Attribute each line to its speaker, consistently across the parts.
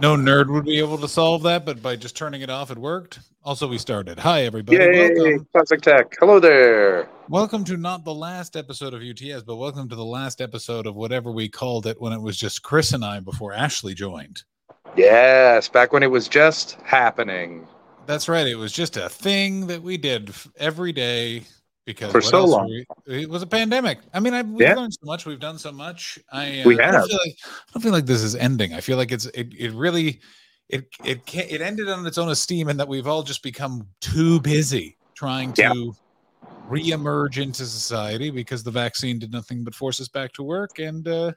Speaker 1: No nerd would be able to solve that, but by just turning it off, it worked. Also, we started. Hi, everybody.
Speaker 2: Yay,
Speaker 1: Welcome.
Speaker 2: classic tech. Hello there.
Speaker 1: Welcome to not the last episode of UTS, but welcome to the last episode of whatever we called it when it was just Chris and I before Ashley joined.
Speaker 2: Yes, back when it was just happening.
Speaker 1: That's right. It was just a thing that we did every day because
Speaker 2: For so long.
Speaker 1: we- it was a pandemic. I mean, I, we've
Speaker 2: Yeah.
Speaker 1: learned so much. We've done so much. I, uh,
Speaker 2: We
Speaker 1: I don't
Speaker 2: have.
Speaker 1: feel like, I don't feel like this is ending. I feel like it's it, it really it it can it ended on its own esteem, and that we've all just become too busy trying to
Speaker 2: Yeah.
Speaker 1: re-emerge into society because the vaccine did nothing but force us back to work. And uh,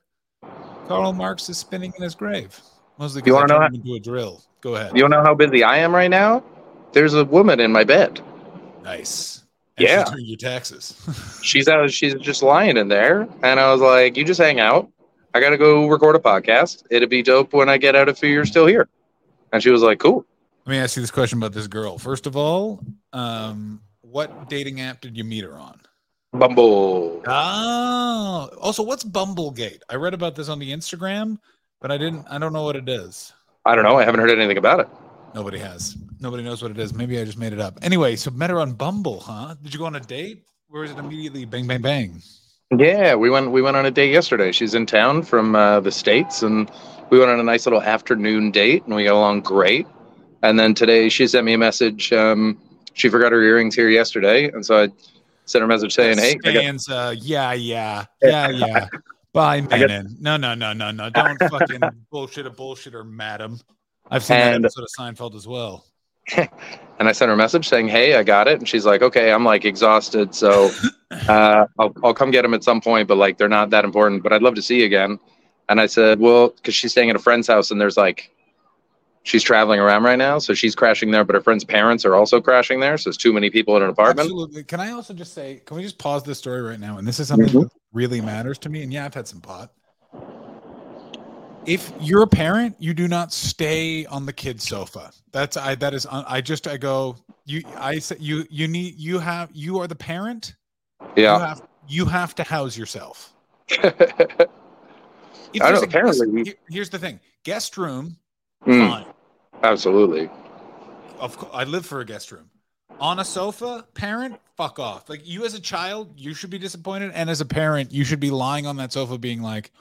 Speaker 1: Karl Marx is spinning in his grave. Mostly
Speaker 2: You wanna know
Speaker 1: turned him into a drill. Go ahead.
Speaker 2: You wanna know how busy I am right now? There's a woman in my bed.
Speaker 1: Nice.
Speaker 2: Yeah.
Speaker 1: your taxes.
Speaker 2: She's out. She's just lying in there, and I was like, "You just hang out. I gotta go record a podcast. It'd be dope when I get out if you're still here." And she was like, "Cool."
Speaker 1: Let me ask you this question about this girl. First of all, um, what dating app did you meet her on?
Speaker 2: Bumble.
Speaker 1: Oh, also, what's Bumblegate? I read about this on the Instagram, but I didn't. I don't know what it is.
Speaker 2: I don't know. I haven't heard anything about it.
Speaker 1: Nobody has. Nobody knows what it is. Maybe I just made it up. Anyway, so met her on Bumble, huh? Did you go on a date, or is it immediately bang, bang, bang?
Speaker 2: Yeah, we went. We went on a date yesterday. She's in town from uh, the states, and we went on a nice little afternoon date, and we got along great. And then today, she sent me a message. Um, she forgot her earrings here yesterday, and so I sent her a message saying, "Hey, I got,
Speaker 1: uh, yeah, yeah, yeah, yeah. Bye,
Speaker 2: got-
Speaker 1: No, no, no, no, no. Don't fucking bullshit a bullshitter, madam. I've seen that
Speaker 2: And-
Speaker 1: episode of Seinfeld as well.
Speaker 2: and I sent her a message saying, "Hey, I got it." And she's like, "Okay, I'm like exhausted, so uh, I'll I'll come get them at some point, but like they're not that important. But I'd love to see you again." And I said, "Well, because she's staying at a friend's house, and there's like." She's traveling around right now, so she's crashing there, but her friend's parents are also crashing there. So it's too many people in an apartment.
Speaker 1: Absolutely. Can I also just say, can we just pause this story right now? And this is something
Speaker 2: Mhm.
Speaker 1: that really matters to me. And yeah, I've had some pot. If you're a parent, you do not stay on the kid's sofa. That's I. That is. I just. I go. You. I say you. You need. You have. You are the parent. You
Speaker 2: Yeah.
Speaker 1: have. You have to house yourself.
Speaker 2: I
Speaker 1: a
Speaker 2: apparently
Speaker 1: guest- here's the thing. Guest room.
Speaker 2: Mm,
Speaker 1: Fine.
Speaker 2: absolutely.
Speaker 1: Of course, I live for a guest room. On a sofa, parent, fuck off. Like you as a child, you should be disappointed, and as a parent, you should be lying on that sofa, being like,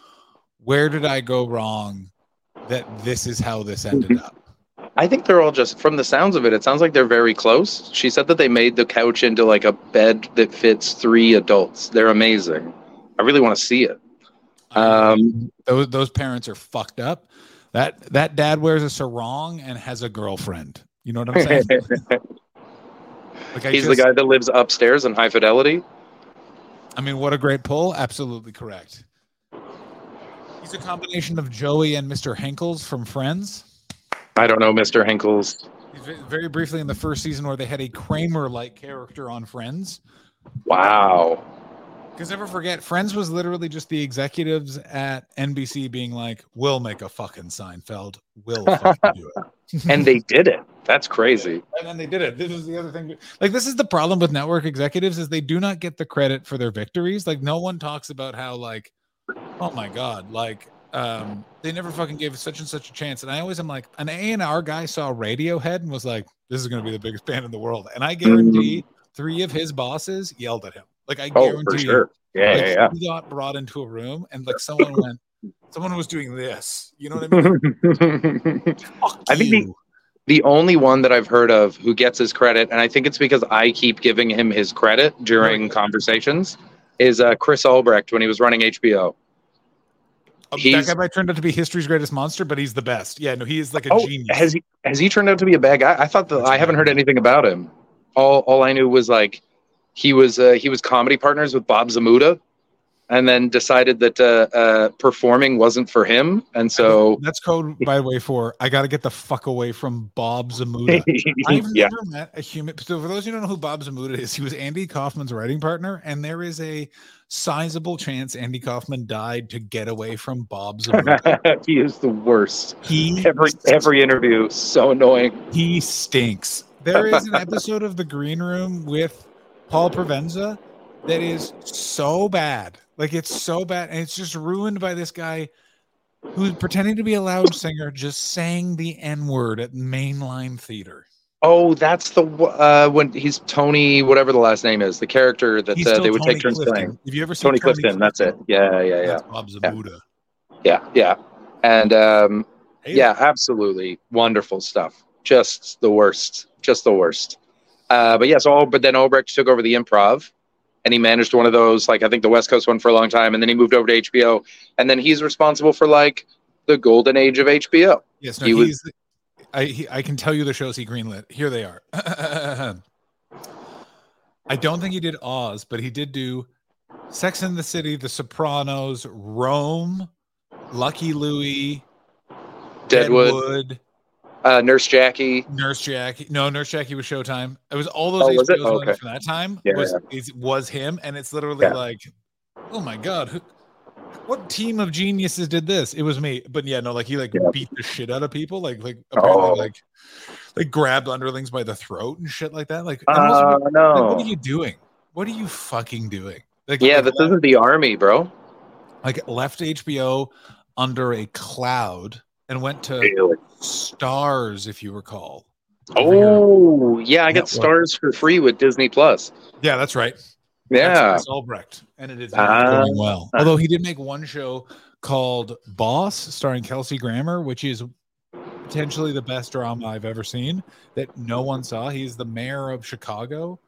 Speaker 1: "Where did I go wrong? That this is how this ended up."
Speaker 2: I think they're all just from the sounds of it. It sounds like they're very close. She said that they made the couch into like a bed that fits three adults. They're amazing. I really want to see it. Um,
Speaker 1: those those parents are fucked up. That that dad wears a sarong and has a girlfriend. You know what I'm saying? Like
Speaker 2: He's
Speaker 1: just-
Speaker 2: the guy that lives upstairs in High Fidelity.
Speaker 1: I mean, what a great pull! Absolutely correct. He's a combination of Joey and Mr. Heckles from Friends.
Speaker 2: I don't know, Mr.
Speaker 1: Heckles. Very briefly in the first season where they had a Kramer-like character on Friends.
Speaker 2: Wow.
Speaker 1: Because never forget, Friends was literally just the executives at NBC being like, "We'll make a fucking Seinfeld. We'll fucking do it."
Speaker 2: And they did it. That's crazy.
Speaker 1: and then they did it. This is the other thing. Like this is the problem with network executives is they do not get the credit for their victories. Like no one talks about how like, oh my god, like um they never fucking gave such and such a chance. And I always am like, an A and R guy saw Radiohead and was like, this is going to be the biggest band in the world. And I guarantee three of his bosses yelled at him. Like I
Speaker 2: Oh,
Speaker 1: guarantee
Speaker 2: for sure. Yeah,
Speaker 1: like,
Speaker 2: yeah,
Speaker 1: he got brought into a room and like someone went, someone was doing this. You know what I mean?
Speaker 2: I think the- the only one that I've heard of who gets his credit, and I think it's because I keep giving him his credit during
Speaker 1: Right.
Speaker 2: conversations, is uh, Chris Albrecht when he was running HBO.
Speaker 1: That guy might turned out to be history's greatest monster, but he's the best. Yeah, no, he is like a
Speaker 2: Oh,
Speaker 1: genius.
Speaker 2: has he has he turned out to be a bad guy? I thought that I haven't heard anything about him. All all I knew was like he was uh, he was comedy partners with Bob Zmuda, and then decided that uh, uh, performing wasn't for him, and so
Speaker 1: That's code, by the way, for I got to get the fuck away from Bob Zmuda. I've
Speaker 2: yeah,
Speaker 1: never met a human. So, for those who don't know who Bob Zmuda is, he was Andy Kaufman's writing partner, and there is a sizable chance Andy Kaufman died to get away from Bob Zmuda.
Speaker 2: he is the worst.
Speaker 1: he
Speaker 2: Every every interview, so annoying.
Speaker 1: he stinks. There is an episode of The Green Room with Paul Provenza that is so bad. Like it's so bad, and it's just ruined by this guy who's pretending to be a loud singer just sang the N word at mainline theater.
Speaker 2: Oh, that's the uh, when he's Tony, whatever the last name is, the character that uh, they would
Speaker 1: Tony
Speaker 2: take turns
Speaker 1: Clifton.
Speaker 2: playing.
Speaker 1: Have you ever seen
Speaker 2: Tony Clifton, that's it. Yeah, yeah, yeah,
Speaker 1: That's Bob Zmuda.
Speaker 2: yeah, yeah. And um, yeah, absolutely wonderful stuff. Just the worst, just the worst. Uh, but yes, all but then Albrecht took over the improv, and he managed one of those, like I think the West Coast one for a long time, and then he moved over to HBO, and then he's responsible for like the golden age of HBO.
Speaker 1: Yes, no,
Speaker 2: he was-
Speaker 1: he's. I he, I can tell you the shows he greenlit. Here they are. I don't think he did Oz, but he did do Sex in the City, The Sopranos, Rome, Lucky Louie,
Speaker 2: Deadwood,
Speaker 1: Deadwood,
Speaker 2: uh, Nurse Jackie.
Speaker 1: Nurse Jackie. No, Nurse Jackie was Showtime. It was all those
Speaker 2: Oh, was?
Speaker 1: HBOs
Speaker 2: Okay.
Speaker 1: from that time.
Speaker 2: Yeah,
Speaker 1: was
Speaker 2: yeah.
Speaker 1: was him, and it's literally
Speaker 2: Yeah.
Speaker 1: like, oh my god, who, what team of geniuses did this? It was me. But yeah, no, like he like beat the shit out of people, like like apparently
Speaker 2: Oh.
Speaker 1: like like grabbed underlings by the throat and shit like that. Like,
Speaker 2: Uh,
Speaker 1: it- like,
Speaker 2: no.
Speaker 1: what are you doing? What are you fucking doing? Like,
Speaker 2: Yeah,
Speaker 1: like,
Speaker 2: this
Speaker 1: left,
Speaker 2: isn't the army, bro.
Speaker 1: like left HBO under a cloud and went to
Speaker 2: Really?
Speaker 1: Stars, if you recall.
Speaker 2: Oh, yeah, I got
Speaker 1: Network.
Speaker 2: Starz for free with Disney Plus.
Speaker 1: Yeah, that's right.
Speaker 2: Yeah.
Speaker 1: That's Albrecht, and it is
Speaker 2: Ah.
Speaker 1: going well. Although he did make one show called Boss, starring Kelsey Grammer, which is potentially the best drama I've ever seen that no one saw. He's the mayor of Chicago,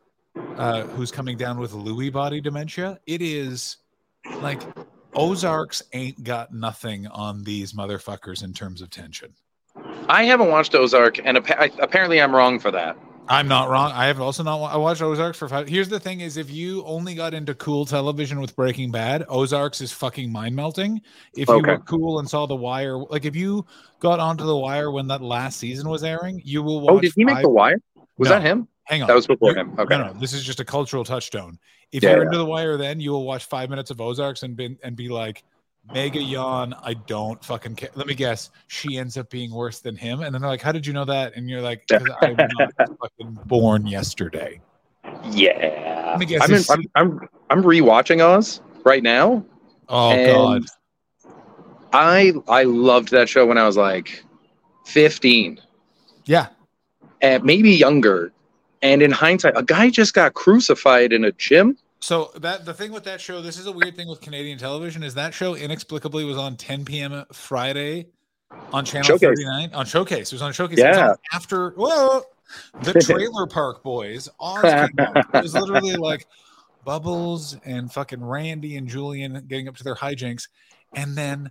Speaker 1: uh, who's coming down with Lewy body dementia. It is like Ozarks ain't got nothing on these motherfuckers in terms of tension.
Speaker 2: I haven't watched Ozark, and appa- apparently I'm wrong for that.
Speaker 1: I'm not wrong. I have also not. wa- I watched Ozarks for five. Here's the thing: is if you only got into cool television with Breaking Bad, Ozarks is fucking mind melting. If you were cool and saw The Wire, like if you got onto The Wire when that last season was airing, you will watch.
Speaker 2: Oh, did he make
Speaker 1: five-
Speaker 2: The Wire? Was
Speaker 1: No.
Speaker 2: that him?
Speaker 1: Hang on,
Speaker 2: That was before
Speaker 1: You're-
Speaker 2: him. Okay.
Speaker 1: No, no, this is just a cultural touchstone. If
Speaker 2: Yeah,
Speaker 1: you're
Speaker 2: yeah.
Speaker 1: into The Wire, then you will watch five minutes of Ozarks and be, and be like, mega yawn. I don't fucking care. Let me guess. She ends up being worse than him, and then they're like, "How did you know that?" And you're like, I was not fucking born yesterday."
Speaker 2: Yeah.
Speaker 1: Let me guess,
Speaker 2: I'm, in, I'm I'm I'm rewatching Oz right now.
Speaker 1: Oh God.
Speaker 2: I I loved that show when I was like 15,
Speaker 1: Yeah.
Speaker 2: and maybe younger. And in hindsight, a guy just got crucified in a gym.
Speaker 1: So that the thing with that show, this is a weird thing with Canadian television, is that show inexplicably was on 10 p.m. Friday on Channel
Speaker 2: Showcase.
Speaker 1: 39 on Showcase. It was on Showcase.
Speaker 2: Yeah.
Speaker 1: after whoa, the Trailer Park Boys. Oz. It was literally like Bubbles and fucking Randy and Julian getting up to their hijinks, and then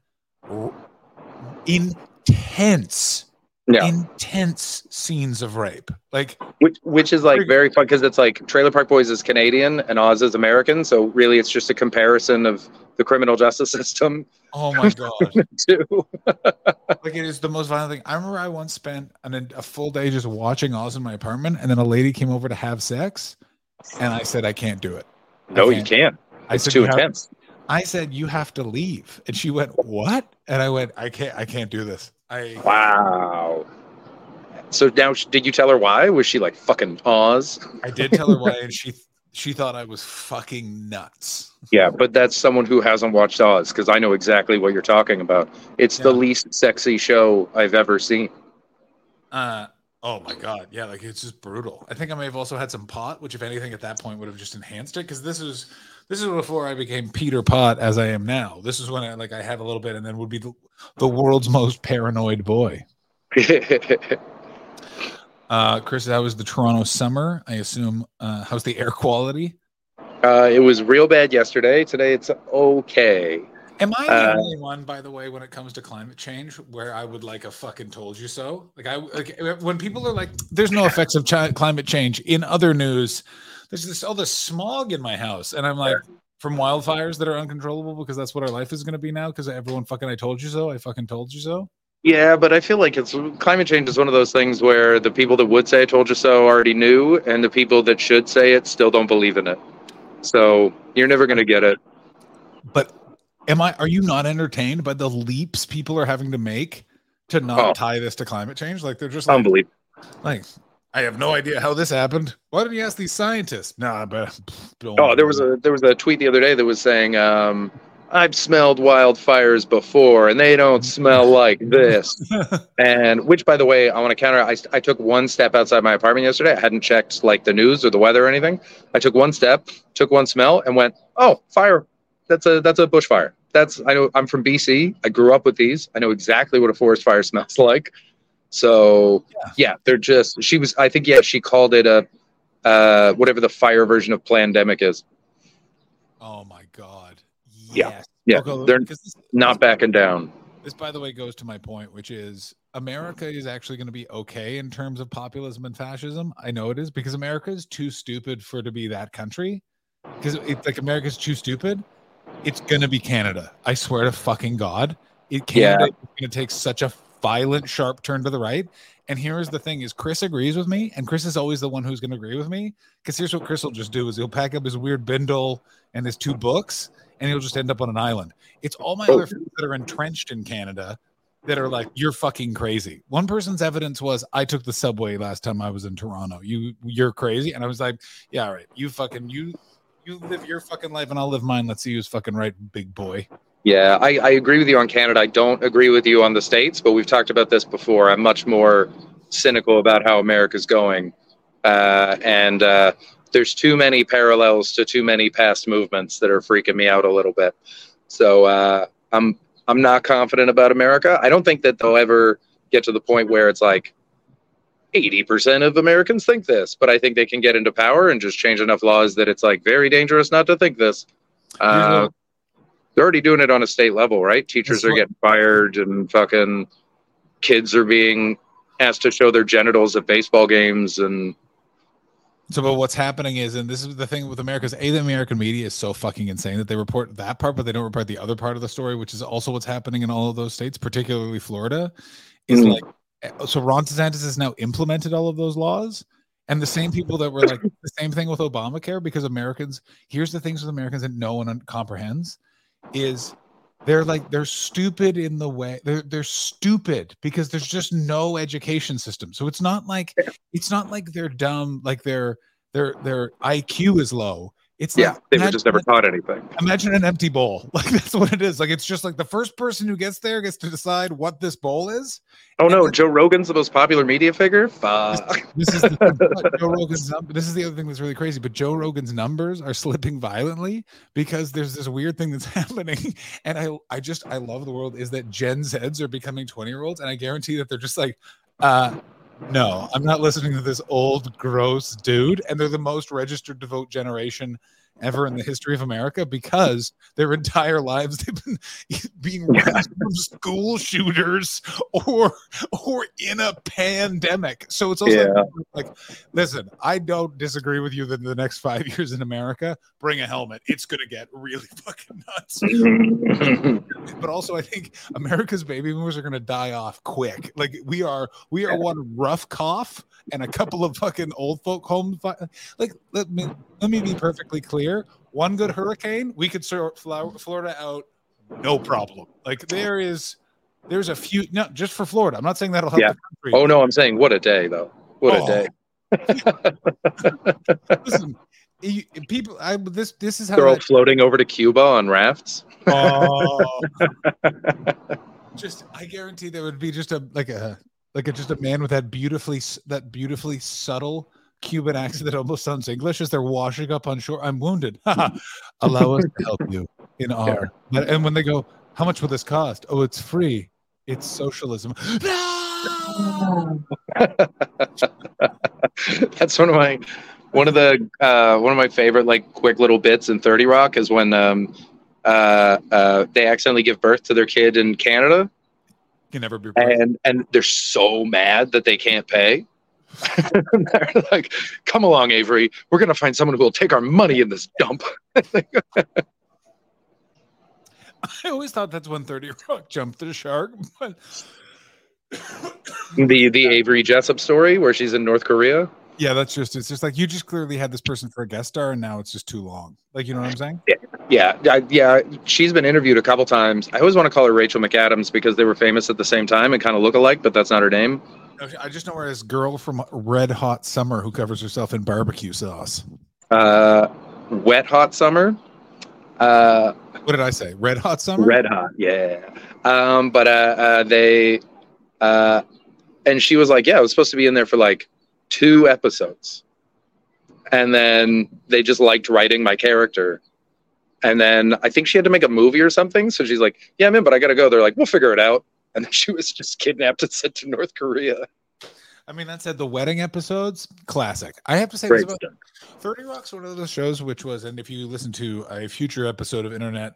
Speaker 1: intense, Intense scenes of rape. Like
Speaker 2: Which which is like very fun because it's like Trailer Park Boys is Canadian and Oz is American. So really, it's just a comparison of the criminal justice system
Speaker 1: oh my god. like it is the most violent thing. I remember I once spent an, a full day just watching Oz in my apartment, and then a lady came over to have sex, and I said I can't do it.
Speaker 2: No, you can't.
Speaker 1: I
Speaker 2: It's
Speaker 1: said
Speaker 2: too
Speaker 1: "You have-"
Speaker 2: intense.
Speaker 1: I said you have to leave, and she went what? And I went I can't I can't do this. I
Speaker 2: Wow. So now, did you tell her why? Was she like fucking Oz?
Speaker 1: I did tell her why, and she she thought I was fucking nuts.
Speaker 2: Yeah, but that's someone who hasn't watched Oz because I know exactly what you're talking about. It's the least sexy show I've ever seen.
Speaker 1: Uh oh my god, yeah, like it's just brutal. I think I may have also had some pot, which if anything at that point would have just enhanced it because this is this is before I became Peter Pot as I am now. This is when I like I had a little bit and then would be the, the world's most paranoid boy. Uh Chris, that was the Toronto summer. I assume uh how's the air quality?
Speaker 2: uh, it was real bad yesterday. Today it's okay.
Speaker 1: Am I the
Speaker 2: Uh,
Speaker 1: only one, by the way, when it comes to climate change, where I would like a fucking told you so? Like I like when people are like, "There's no effects of chi- climate change." In other news, there's this all this smog in my house, and I'm like, from wildfires that are uncontrollable because that's what our life is going to be now. Because everyone fucking, I told you so. I fucking told you so.
Speaker 2: Yeah, but I feel like it's climate change is one of those things where the people that would say "I told you so" already knew, and the people that should say it still don't believe in it. So you're never going to get it.
Speaker 1: But am I? Are you not entertained by the leaps people are having to make to not
Speaker 2: Oh.
Speaker 1: tie this to climate change? Like they're just like,
Speaker 2: Unbelievable.
Speaker 1: Like, I have no idea how this happened. Why didn't you ask these scientists? Nah, but don't
Speaker 2: Oh, there was a there was a tweet the other day that was saying um, I've smelled wildfires before, and they don't smell like this. and which, by the way, I want to counter. I, I took one step outside my apartment yesterday. I hadn't checked like the news or the weather or anything. I took one step, took one smell, and went, "Oh, fire! That's a that's a bushfire." That's I know. I'm from BC. I grew up with these. I know exactly what a forest fire smells like. So yeah, yeah they're just. She was. I think yeah. She called it a uh, whatever the fire version of pandemic is.
Speaker 1: Oh my god.
Speaker 2: Yes. Yeah. Yeah. Okay, They're this, not backing down.
Speaker 1: This, by the way, goes to my point, which is America is actually going to be okay in terms of populism and fascism. I know it is because America is too stupid for to be that country. Because it's like America's too stupid. It's going to be Canada. I swear to fucking God. It Canada yeah. is going to take such a violent, sharp turn to the right. And here's the thing: is Chris agrees with me, and Chris is always the one who's going to agree with me. Because here's what Chris will just do: is he'll pack up his weird bindle and his two books, and he'll just end up on an island. It's all my oh. other friends that are entrenched in Canada that are like, "You're fucking crazy." One person's evidence was, "I took the subway last time I was in Toronto. You, you're crazy." And I was like, "Yeah, all right. You fucking you, you live your fucking life, and I'll live mine. Let's see who's fucking right, big boy."
Speaker 2: Yeah, I, I agree with you on Canada. I don't agree with you on the states, but we've talked about this before. I'm much more cynical about how America's going, uh, and uh, there's too many parallels to too many past movements that are freaking me out a little bit. So uh, I'm I'm not confident about America. I don't think that they'll ever get to the point where it's like 80% of Americans think this, but I think they can get into power and just change enough laws that it's like very dangerous not to think this. Uh, they're already doing it on a state level, right? Teachers are getting fired and fucking kids are being asked to show their genitals at baseball games and
Speaker 1: so but what's happening is and this is the thing with america's a the american media is so fucking insane that they report that part but they don't report the other part of the story which is also what's happening in all of those states particularly florida is mm-hmm. like eh, so ron desantis has now implemented all of those laws and the same people that were like the same thing with obamacare because americans here's the things with americans that no one comprehends is they're like they're stupid in the way they're they're stupid because there's just no education system. So it's not like it's not like they're dumb, like their their their IQ is low. It's
Speaker 2: yeah,
Speaker 1: like,
Speaker 2: they were just never taught anything.
Speaker 1: Imagine an empty bowl. Like that's what it is. Like it's just like the first person who gets there gets to decide what this bowl is.
Speaker 2: Oh no, Joe Rogan's the most popular media figure.
Speaker 1: Fuck. This, this is the, Joe Rogan's. This is the other thing that's really crazy. But Joe Rogan's numbers are slipping violently because there's this weird thing that's happening. And I, I just, I love the world. Is that Gen Zs are becoming 20 year olds, and I guarantee that they're just like, uh, no, I'm not listening to this old, gross dude. And they're the most registered to vote generation ever in the history of America because their entire lives they've been being from school shooters or or in a pandemic. So it's also yeah. like, listen, I don't disagree with you that in the next five years in America, bring a helmet. It's gonna get really fucking nuts. but also, I think America's baby boomers are gonna die off quick. Like we are, we are one rough cough and a couple of fucking old folk homes. Like let me let me be perfectly clear. One good hurricane, we could sort Florida out, no problem. Like there is, there's a few. No, just for Florida. I'm not saying that'll help.
Speaker 2: Yeah. Oh no, I'm saying what a day though. What oh. a day.
Speaker 1: Listen, people. I this this is how
Speaker 2: they're all floating over to Cuba on rafts.
Speaker 1: Oh. just I guarantee there would be just a like a like a, just a man with that beautifully that beautifully subtle Cuban accent that almost sounds English as they're washing up on shore. I'm wounded. Allow us to help you in our. Yeah. And when they go, how much will this cost? Oh, it's free. It's socialism. No!
Speaker 2: That's one of my one of the uh, one of my favorite like quick little bits in Thirty Rock is when um, uh, uh, they accidentally give birth to their kid in Canada.
Speaker 1: Can never be.
Speaker 2: And and they're so mad that they can't pay. they're like, "Come along, Avery. We're gonna find someone who will take our money in this dump."
Speaker 1: I always thought that's when Thirty Rock jumped the shark, but
Speaker 2: the the Avery Jessup story where she's in North Korea.
Speaker 1: Yeah, that's just it's just like you just clearly had this person for a guest star, and now it's just too long. Like you know what I'm saying?
Speaker 2: Yeah, yeah, yeah. She's been interviewed a couple times. I always want to call her Rachel McAdams because they were famous at the same time and kind of look alike, but that's not her name.
Speaker 1: I just know her as girl from Red Hot Summer who covers herself in barbecue sauce.
Speaker 2: Uh, Wet Hot Summer. Uh,
Speaker 1: What did I say? Red Hot Summer.
Speaker 2: Red Hot, yeah. Um, but uh, uh, they, uh, and she was like, yeah, I was supposed to be in there for like two episodes, and then they just liked writing my character, and then I think she had to make a movie or something, so she's like, yeah, I'm in, but I gotta go. They're like, we'll figure it out, and then she was just kidnapped and sent to North Korea.
Speaker 1: I mean, that said, the wedding episodes, classic. I have to say,
Speaker 2: Great
Speaker 1: this about 30 Rock's one of those shows, which was, and if you listen to a future episode of Internet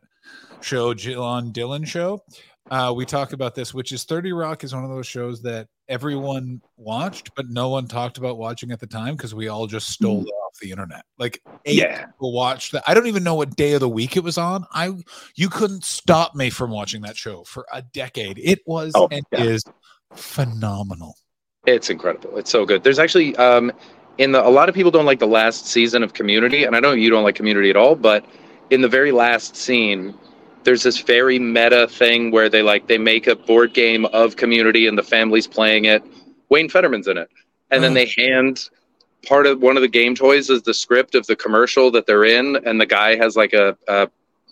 Speaker 1: Show, Jill on Dylan Show, uh, we talked about this, which is 30 Rock is one of those shows that everyone watched, but no one talked about watching at the time because we all just stole it off the internet. Like eight
Speaker 2: Yeah.
Speaker 1: people watched that. I don't even know what day of the week it was on. I you couldn't stop me from watching that show for a decade. It was
Speaker 2: Oh,
Speaker 1: and
Speaker 2: yeah.
Speaker 1: is phenomenal.
Speaker 2: It's incredible. It's so good. There's actually um in the a lot of people don't like the last season of Community, and I know you don't like Community at all, but in the very last scene, there's this very meta thing where they like they make a board game of Community and the family's playing it. Wayne Fetterman's in it, and then
Speaker 1: Oh.
Speaker 2: they hand part of one of the game toys is the script of the commercial that they're in, and the guy has like a, a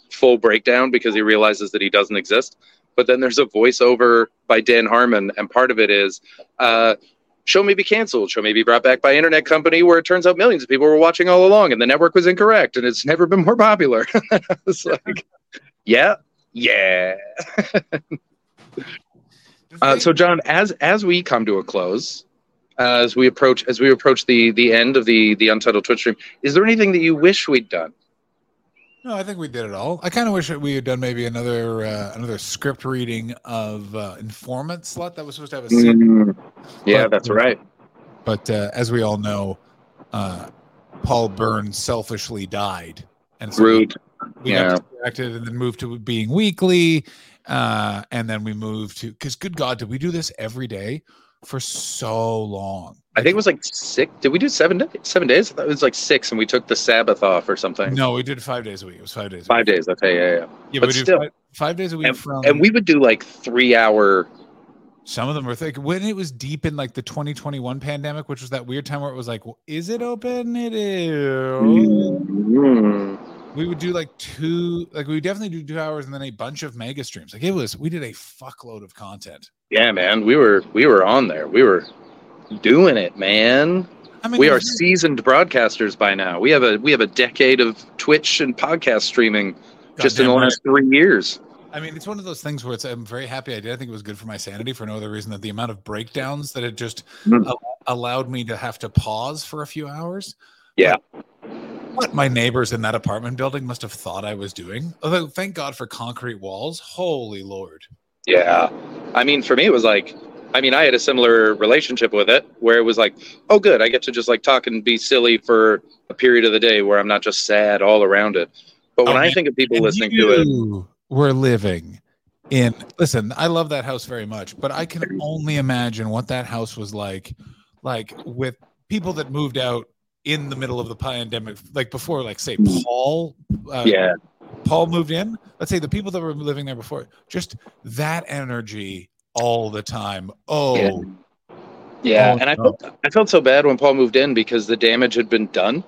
Speaker 2: full breakdown because he realizes that he doesn't exist. But then there's a voiceover by Dan Harmon, and part of it is. Uh, show may be canceled, show may be brought back by internet company where it turns out millions of people were watching all along and the network was incorrect and it's never been more popular. it's like, yeah, yeah. Uh, so John, as as we come to a close, uh, as we approach as we approach the the end of the the untitled Twitch stream, is there anything that you wish we'd done?
Speaker 1: No, I think we did it all. I kind of wish that we had done maybe another uh, another script reading of uh, Informant slot that was supposed to have a scene.
Speaker 2: Yeah,
Speaker 1: But-
Speaker 2: that's right.
Speaker 1: But uh, as we all know, uh, Paul Burns selfishly died, and so
Speaker 2: Rude.
Speaker 1: We
Speaker 2: Yeah.
Speaker 1: got distracted and then moved to being weekly, uh, and then we moved to because good God, did we do this every day for so long?
Speaker 2: I think it was like six. Did we do seven days? Seven days? It was like six, and we took the Sabbath off or something.
Speaker 1: No, we did five days a week. It was five days. a
Speaker 2: Five days. Okay, yeah, yeah.
Speaker 1: Yeah,
Speaker 2: but
Speaker 1: but
Speaker 2: still.
Speaker 1: five, five days a week from.
Speaker 2: And we would do like three hour.
Speaker 1: Some of them were like when it was deep in like the 2021 pandemic, which was that weird time where it was like, well, is it open? It is.
Speaker 2: Mm.
Speaker 1: We would do like two, like we definitely do two hours and then a bunch of mega streams. Like it was, we did a fuckload of content.
Speaker 2: Yeah, man, we were we were on there. We were doing it, man.
Speaker 1: I mean,
Speaker 2: We are seasoned broadcasters by now. We have a we have a decade of Twitch and podcast streaming just in the
Speaker 1: goddamn right.
Speaker 2: last three years.
Speaker 1: I mean, it's one of those things where it's. I'm very happy I did. I think it was good for my sanity for no other reason than the amount of breakdowns that it just
Speaker 2: Mm.
Speaker 1: al- allowed me to have to pause for a few hours.
Speaker 2: Yeah.
Speaker 1: What my neighbors in that apartment building must have thought I was doing. Although, thank God for concrete walls. Holy Lord.
Speaker 2: Yeah. I mean, for me, it was like, I mean, I had a similar relationship with it where it was like, oh, good, I get to just like talk and be silly for a period of the day where I'm not just sad all around it. But when
Speaker 1: Oh,
Speaker 2: I think of people listening to it,
Speaker 1: we're living in listen i love that house very much but i can only imagine what that house was like like with people that moved out in the middle of the pandemic like before like say paul uh,
Speaker 2: yeah,
Speaker 1: paul moved in let's say the people that were living there before just that energy all the time oh
Speaker 2: Yeah. yeah.
Speaker 1: Oh,
Speaker 2: and I felt, I felt so bad when Paul moved in because the damage had been done.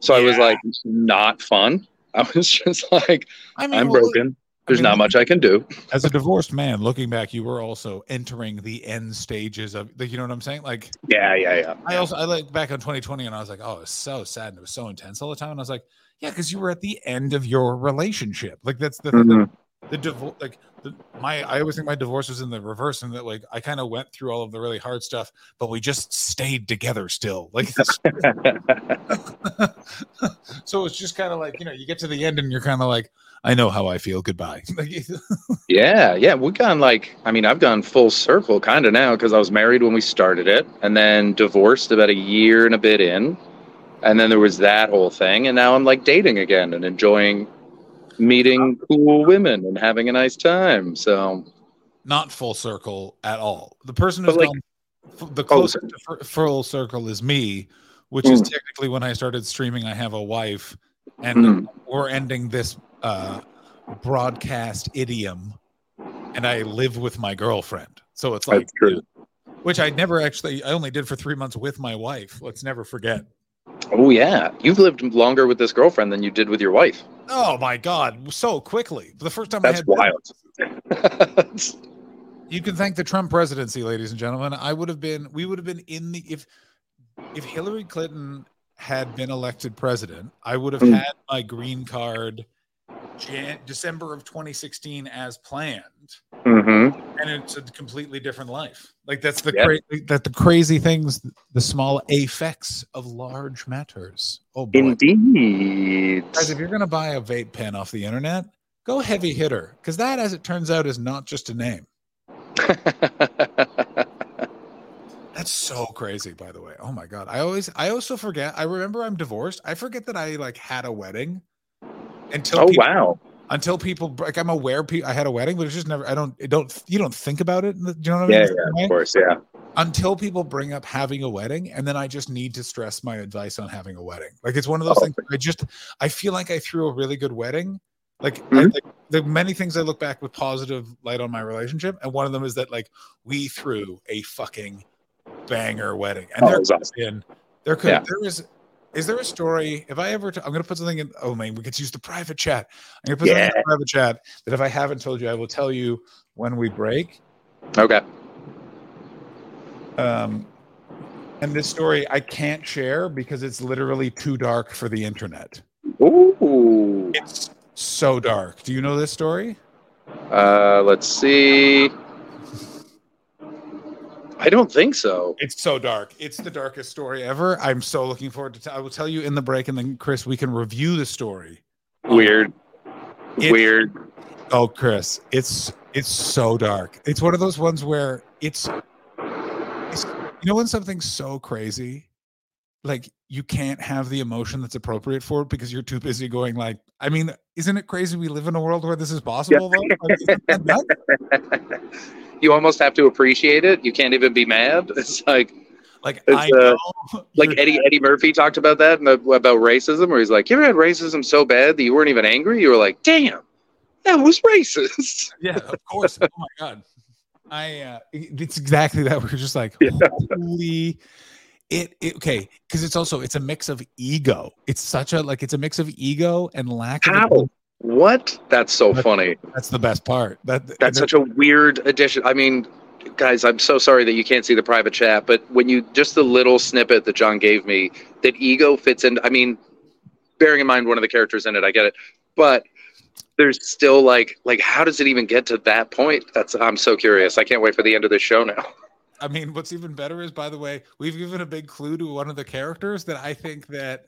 Speaker 2: So I was like, not fun. I was just like,
Speaker 1: i mean
Speaker 2: I'm
Speaker 1: well,
Speaker 2: broken. There's
Speaker 1: mean,
Speaker 2: not much I can do.
Speaker 1: as a divorced man looking back you were also entering the end stages of like you know what i'm saying like
Speaker 2: Yeah, yeah, yeah.
Speaker 1: I also I look back on 2020 and I was like, oh, it was so sad and it was so intense all the time. And I was like, yeah, because you were at the end of your relationship. Like that's the
Speaker 2: Mhm.
Speaker 1: the, the divorce. Like the, my I always think my divorce was in the reverse, and that like I kind of went through all of the really hard stuff, but we just stayed together still. Like this, so it's just kind of like you know you get to the end and you're kind of like, I know how I feel. Goodbye.
Speaker 2: Yeah, yeah, we've gone like I mean, I've gone full circle kind of now because I was married when we started it, and then divorced about a year and a bit in, and then there was that whole thing, and now I'm like dating again and enjoying meeting cool women and having a nice time. So
Speaker 1: not full circle at all. The person who's
Speaker 2: like-
Speaker 1: gone f- the
Speaker 2: Oh,
Speaker 1: closest to fu- full circle is me, which is
Speaker 2: Mm.
Speaker 1: technically when I started streaming. I have a wife, and
Speaker 2: Mm.
Speaker 1: we're ending this uh, broadcast idiom, and I live with my girlfriend. So it's like,
Speaker 2: That's true.
Speaker 1: which I never actually. I only did for three months with my wife. Let's never forget.
Speaker 2: Oh yeah, you've lived longer with this girlfriend than you did with your wife.
Speaker 1: Oh my god, so quickly. The first time
Speaker 2: That's
Speaker 1: I had
Speaker 2: wild.
Speaker 1: you can thank the Trump presidency, ladies and gentlemen. I would have been we would have been in the if if Hillary Clinton had been elected president, I would have
Speaker 2: Mm.
Speaker 1: had my green card Jan- December of 2016 as planned.
Speaker 2: hmm
Speaker 1: and it's a completely different life. Like that's the
Speaker 2: Yeah.
Speaker 1: cra- that the crazy things, the small effects of large matters. Oh boy,
Speaker 2: Indeed.
Speaker 1: guys! If you're gonna buy a vape pen off the internet, go heavy hitter because that, as it turns out, is not just a name. That's so crazy, by the way. Oh my god, I always, I also forget. I remember I'm divorced. I forget that I like had a wedding until
Speaker 2: oh
Speaker 1: people,
Speaker 2: wow.
Speaker 1: until people like I'm aware pe- I had a wedding, but it's just never. I don't. It don't. You don't think about it. Do you know what I mean?
Speaker 2: Yeah, yeah, of course, yeah.
Speaker 1: until people bring up having a wedding and then i just need to stress my advice on having a wedding like it's one of those
Speaker 2: Oh.
Speaker 1: things i just i feel like i threw a really good wedding like, I,
Speaker 2: Mhm.
Speaker 1: like the many things i look back with positive light on my relationship and one of them is that like we threw a fucking banger wedding and
Speaker 2: Oh,
Speaker 1: there
Speaker 2: was awesome.
Speaker 1: been there could
Speaker 2: Yeah.
Speaker 1: there is is there a story if i ever i'm gonna put something in oh man we could use the private chat i'm gonna put something in the private chat that if i haven't told you i will tell you when we break
Speaker 2: Okay.
Speaker 1: um, and this story I can't share because it's literally too dark for the internet.
Speaker 2: Ooh.
Speaker 1: It's so dark. Do you know this story?
Speaker 2: Uh, let's see. I don't think so.
Speaker 1: It's so dark. It's the darkest story ever. I'm so looking forward to. T- I will tell you in the break, and then Chris, we can review the story.
Speaker 2: Weird.
Speaker 1: It-
Speaker 2: Weird.
Speaker 1: Oh, Chris, it's it's so dark. It's one of those ones where it's, it's you know when something's so crazy, like you can't have the emotion that's appropriate for it because you're too busy going like. I mean, isn't it crazy we live in a world where this is possible? Though? Like, isn't that nuts?
Speaker 2: you almost have to appreciate it. You can't even be mad. It's like
Speaker 1: Like
Speaker 2: It's,
Speaker 1: I
Speaker 2: uh,
Speaker 1: know,
Speaker 2: like Eddie Eddie Murphy talked about that and about racism, where he's like, "You ever had racism so bad that you weren't even angry? You were like, damn, that was racist."
Speaker 1: Yeah, of course. oh my god, I. uh It's exactly that. We're just like,
Speaker 2: Yeah.
Speaker 1: holy. It, it okay because it's also it's a mix of ego. It's such a like it's a mix of ego and lack of.
Speaker 2: What? That's so funny.
Speaker 1: That's the best part. That
Speaker 2: That's such a weird addition. I mean, guys, I'm so sorry that you can't see the private chat, but when you just the little snippet that John gave me, that ego fits in. I mean, bearing in mind one of the characters in it, I get it, but there's still like, like, how does it even get to that point? That's I'm so curious. I can't wait for the end of the show now.
Speaker 1: I mean, what's even better is, by the way, we've given a big clue to one of the characters that I think that,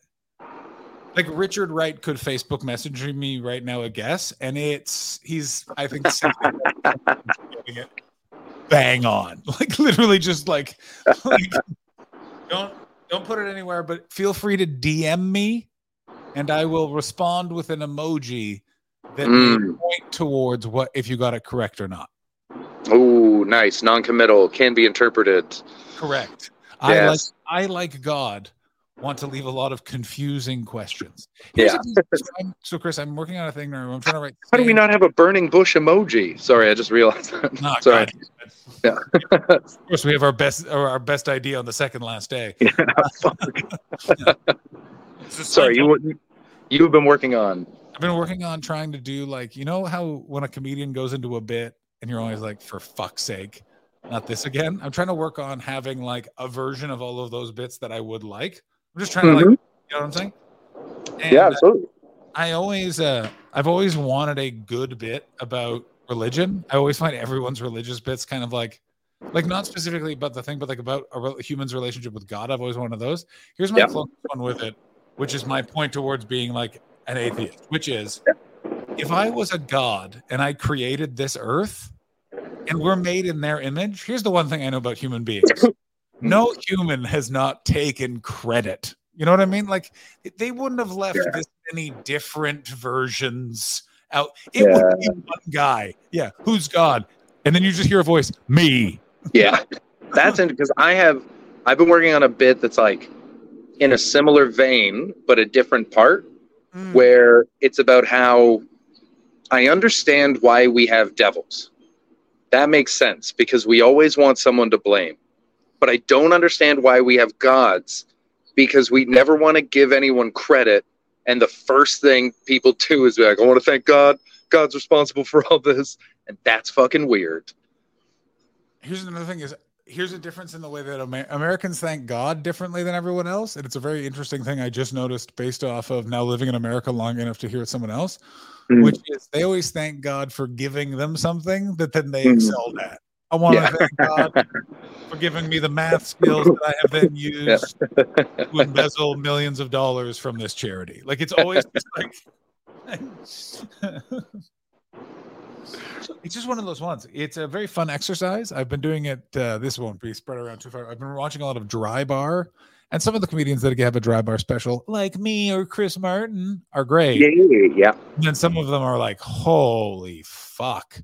Speaker 1: like Richard Wright, could Facebook message me right now I guess, and it's he's I think it bang on, like literally just like, like don't don't put it anywhere, but feel free to DM me, and I will respond with an emoji that
Speaker 2: Mm.
Speaker 1: point towards what if you got it correct or not.
Speaker 2: Oh, nice. Non-committal can be interpreted.
Speaker 1: Correct. I like
Speaker 2: Yes.
Speaker 1: I like God want to leave a lot of confusing questions. Here's
Speaker 2: Yeah.
Speaker 1: thing, so, Chris, I'm working on a thing now. I'm trying to write.
Speaker 2: How do we not have a burning bush emoji? Sorry, I just realized Sorry.
Speaker 1: God.
Speaker 2: Yeah.
Speaker 1: of course, we have our best or our best idea on the second last day. It's just
Speaker 2: Sorry, you wouldn't- you've been working on.
Speaker 1: I've been working on trying to do like you know how when a comedian goes into a bit and you're always like, for fuck's sake, not this again. I'm trying to work on having like a version of all of those bits that I would like. I'm just trying to like, you know what I'm saying? And,
Speaker 2: yeah, absolutely.
Speaker 1: I always uh I've always wanted a good bit about religion. I always find everyone's religious bits kind of like like not specifically about the thing, but like about a re- human's relationship with God. I've always wanted those. Here's my closest one with it, which is my point towards being like an atheist, which is if I was a god and I created this earth and we're made in their image, here's the one thing I know about human beings. No human has not taken credit. You know what I mean? Like they wouldn't have left
Speaker 2: Yeah.
Speaker 1: this many different versions out. It would be one guy. Yeah, who's God? And then you just hear a voice, me.
Speaker 2: Yeah, that's in because I have I've been working on a bit that's like in a similar vein, but a different part
Speaker 1: Mm.
Speaker 2: where it's about how I understand why we have devils. That makes sense because we always want someone to blame. But I don't understand why we have gods because we never want to give anyone credit. And the first thing people do is be like, I want to thank God. God's responsible for all this. And that's fucking weird.
Speaker 1: Here's another thing is here's a difference in the way that Amer- Americans thank God differently than everyone else. And it's a very interesting thing I just noticed based off of now living in America long enough to hear it someone else,
Speaker 2: Mhm.
Speaker 1: which is they always thank God for giving them something that then they
Speaker 2: Mhm.
Speaker 1: excelled at. I want
Speaker 2: Yeah.
Speaker 1: to thank God for giving me the math skills that I have then used to embezzle millions of dollars from this charity. Like it's always just like it's just one of those ones. It's a very fun exercise. I've been doing it. Uh, this won't be spread around too far. I've been watching a lot of Dry Bar, and some of the comedians that have a Dry Bar special, like me or Chris Martin, are great.
Speaker 2: Yeah, yeah, yeah.
Speaker 1: And then some of them are like, holy fuck.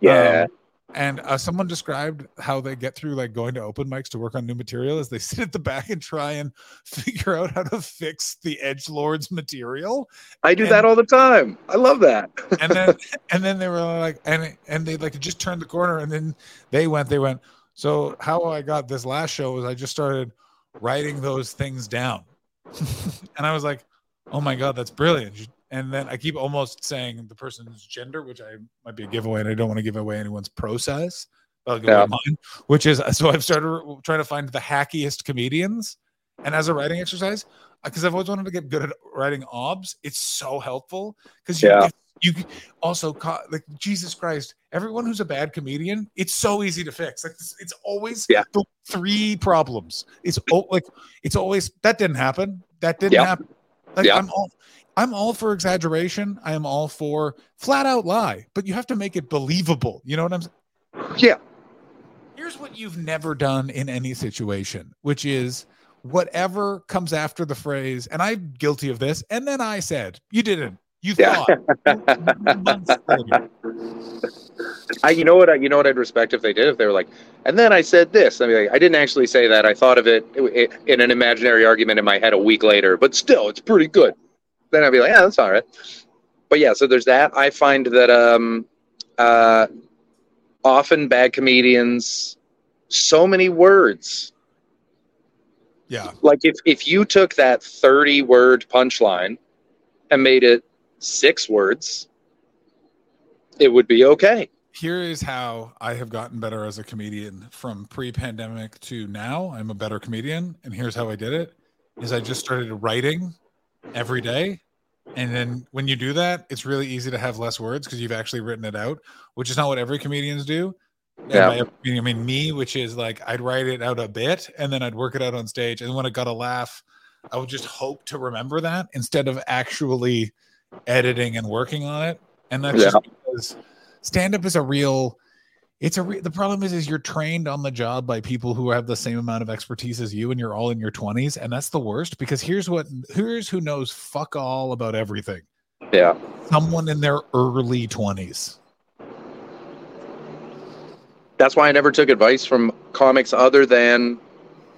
Speaker 2: Yeah.
Speaker 1: Um, and uh, someone described how they get through like going to open mics to work on new material is they sit at the back and try and figure out how to fix the edge lord's material
Speaker 2: I do
Speaker 1: and-
Speaker 2: that all the time. I love that.
Speaker 1: and then and then they were like and and they like just turned the corner and then they went they went so how i got this last show was i just started writing those things down and i was like oh my god that's brilliant and then i keep almost saying the person's gender which i might be a giveaway and i don't want to give away anyone's process i'll give
Speaker 2: Yeah.
Speaker 1: mine which is so i've started trying to find the hackiest comedians and as a writing exercise uh, because i've always wanted to get good at writing obs it's so helpful because you
Speaker 2: Yeah.
Speaker 1: you also ca- like Jesus Christ, everyone who's a bad comedian, it's so easy to fix. Like it's, it's always
Speaker 2: Yeah.
Speaker 1: the three problems. It's like it's always that didn't happen. That didn't
Speaker 2: Yeah.
Speaker 1: happen. Like
Speaker 2: Yeah.
Speaker 1: I'm all I'm all for exaggeration. I am all for flat out lie, but you have to make it believable. You know what I'm saying?
Speaker 2: Yeah.
Speaker 1: Here's what you've never done in any situation, which is whatever comes after the phrase, and I'm guilty of this, and then I said, you didn't. You
Speaker 2: Yeah.
Speaker 1: thought.
Speaker 2: I, you know what? I, you know what I'd respect if they did. If they were like, and then I said this. I mean, like, I didn't actually say that. I thought of it, in an imaginary argument in my head a week later. But still, it's pretty good. Then I'd be like, yeah, that's all right. But yeah, so there's that. I find that um, uh, often bad comedians, so many words.
Speaker 1: Yeah.
Speaker 2: Like if if you took that 30 word punchline and made it six words, it would be okay.
Speaker 1: Here is how I have gotten better as a comedian from pre-pandemic to now. I'm a better comedian, and here's how I did it: is I just started writing every day, and then when you do that, it's really easy to have less words because you've actually written it out, which is not what every comedians do.
Speaker 2: Yeah.
Speaker 1: by every comedian, I mean me, which is like I'd write it out a bit and then I'd work it out on stage, and when I got a laugh, I would just hope to remember that instead of actually editing and working on it. And that's
Speaker 2: Yeah.
Speaker 1: just because stand up is a real it's a re- the problem is is you're trained on the job by people who have the same amount of expertise as you and you're all in your 20s and that's the worst because here's what here's who knows fuck all about everything
Speaker 2: Yeah.
Speaker 1: someone in their early 20s
Speaker 2: That's why I never took advice from comics other than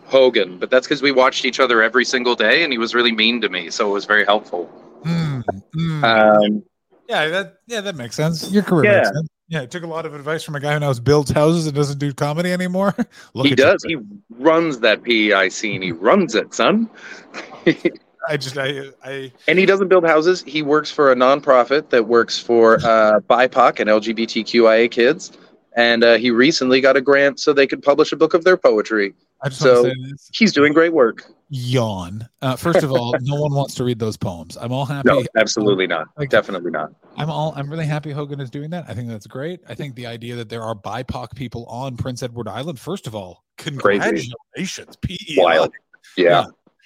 Speaker 2: Hogan. But that's because we watched each other every single day and he was really mean to me. So it was very helpful.
Speaker 1: Mm, mm.
Speaker 2: Um,
Speaker 1: yeah that yeah that makes sense your career
Speaker 2: Yeah.
Speaker 1: makes sense yeah I took a lot of advice from a guy who now builds houses and doesn't do comedy anymore Look
Speaker 2: he
Speaker 1: at you.
Speaker 2: does. He runs that PEI scene. He runs it, son.
Speaker 1: i just i i
Speaker 2: And he doesn't build houses. He works for a nonprofit that works for uh, BIPOC and LGBTQIA kids. And uh, he recently got a grant so they could publish a book of their poetry.
Speaker 1: I just
Speaker 2: So-
Speaker 1: want to say this
Speaker 2: He's doing great work.
Speaker 1: yawn uh, first of all no one wants to read those poems i'm all happy
Speaker 2: No, absolutely not.
Speaker 1: Like-
Speaker 2: Definitely not.
Speaker 1: I'm all I'm really happy Hogan is doing that. I think that's great. I think the idea that there are BIPOC people on Prince Edward Island, first of all, congratulations. PEI.
Speaker 2: Wild. Yeah.